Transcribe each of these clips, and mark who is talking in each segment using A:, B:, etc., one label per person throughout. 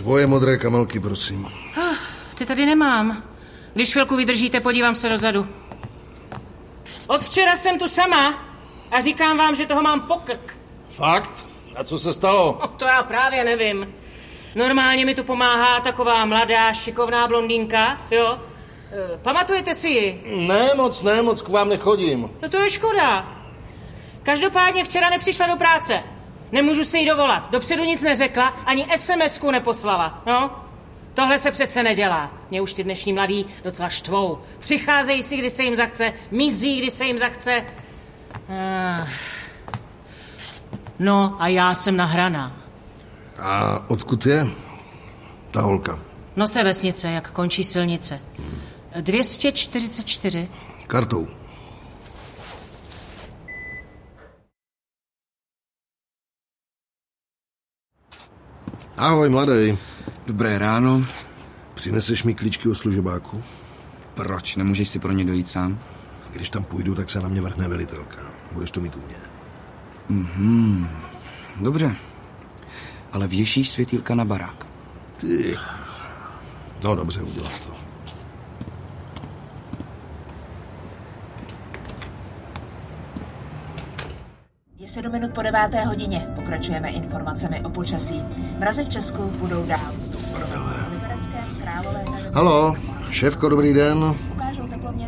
A: Dvoje modré kamelky, prosím.
B: Ty tady nemám. Když chvilku vydržíte, podívám se dozadu. Od včera jsem tu sama a říkám vám, že toho mám pokrk.
A: Fakt? A co se stalo?
B: No, to já právě nevím. Normálně mi tu pomáhá taková mladá, šikovná blondýnka, jo? E, pamatujete si ji?
A: Ne moc, ne moc, k vám nechodím.
B: No to je škoda. Každopádně včera nepřišla do práce. Nemůžu si jí dovolat. Dopředu nic neřekla, ani SMS-ku neposlala. No, tohle se přece nedělá. Mě už ty dnešní mladí docela štvou. Přicházejí si, kdy se jim zachce, mizí, kdy se jim zachce. Ah. No a já jsem nahraná.
A: A odkud je ta holka?
B: No z té vesnice, jak končí silnice. 244.
A: Kartou. Ahoj, mladý.
C: Dobré ráno.
A: Přineseš mi klíčky od služebáku?
C: Proč? Nemůžeš si pro ně dojít sám?
A: Když tam půjdu, tak se na mě vrhne velitelka. Budeš to mít u mě.
C: Mhm. Dobře. Ale věšíš světýlka na barák.
A: Ty. No dobře, udělám to.
D: Je sedm minut po deváté hodině. Pokračujeme informacemi o počasí. Mrazy v Česku budou dál.
A: Halo, šéfko, dobrý den.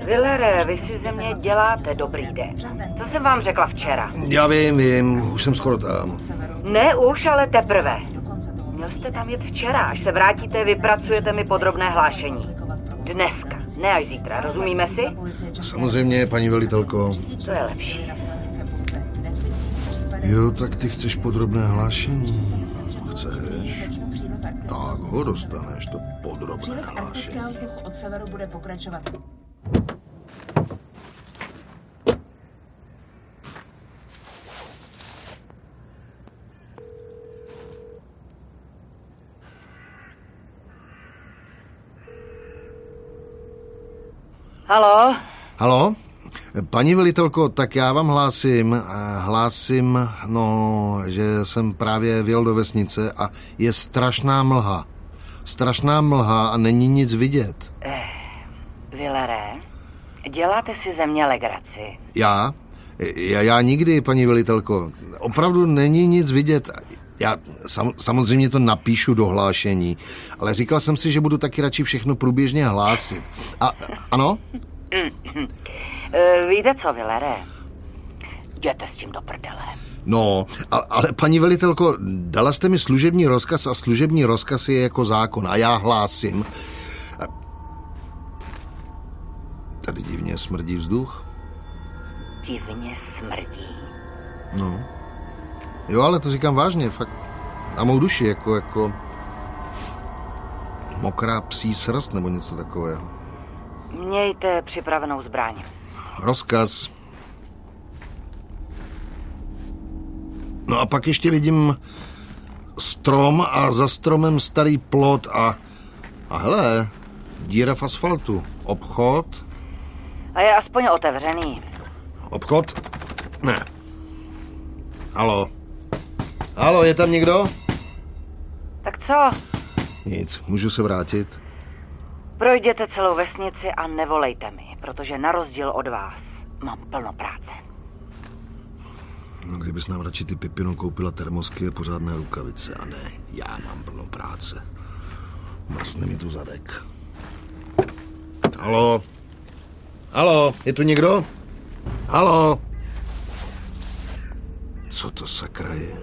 E: Villere, vy si ze mě děláte dobrý den. Co jsem vám řekla včera?
A: Já vím, vím, už jsem skoro tam.
E: Ne už, ale teprve. Měl jste tam jet včera. Až se vrátíte, vypracujete mi podrobné hlášení. Dneska, ne až zítra, rozumíme si?
A: Samozřejmě, paní velitelko.
E: To je lepší.
A: Jo, tak ty chceš podrobné hlášení. Chceš? Tak ho dostaneš, to podrobné hlášení.
D: vzduchu od severu bude pokračovat.
E: Halo?
A: Halo? Paní velitelko, tak já vám hlásím, eh, hlásím, no, že jsem právě vjel do vesnice a je strašná mlha. Strašná mlha a není nic vidět.
E: Villere, děláte si ze mě legraci.
A: Já? Já, já nikdy, paní velitelko. Opravdu není nic vidět. Já sam, samozřejmě to napíšu do hlášení, ale říkal jsem si, že budu taky radši všechno průběžně hlásit. A ano?
E: E, víte co, Villere? Jděte s tím do prdele.
A: No, a, ale paní velitelko, dala jste mi služební rozkaz a služební rozkaz je jako zákon a já hlásím. Tady divně smrdí vzduch.
E: Divně smrdí.
A: No. Jo, ale to říkám vážně, fakt. Na mou duši, jako, jako mokrá psí srst nebo něco takového.
E: Mějte připravenou zbraň.
A: Rozkaz. No a pak ještě vidím strom a za stromem starý plot a, a hele, díra v asfaltu. Obchod?
E: A je aspoň otevřený.
A: Obchod? Ne. Halo. Halo, je tam někdo?
E: Tak co?
A: Nic, můžu se vrátit.
E: Projděte celou vesnici a nevolejte mi, protože na rozdíl od vás mám plno práce.
A: No, kdybys nám radši ty Pipinu koupila termosky a pořádné rukavice. A ne, já mám plno práce. Mrzne mi tu zadek. Halo? Halo, je tu někdo? Halo? Co to sakra je?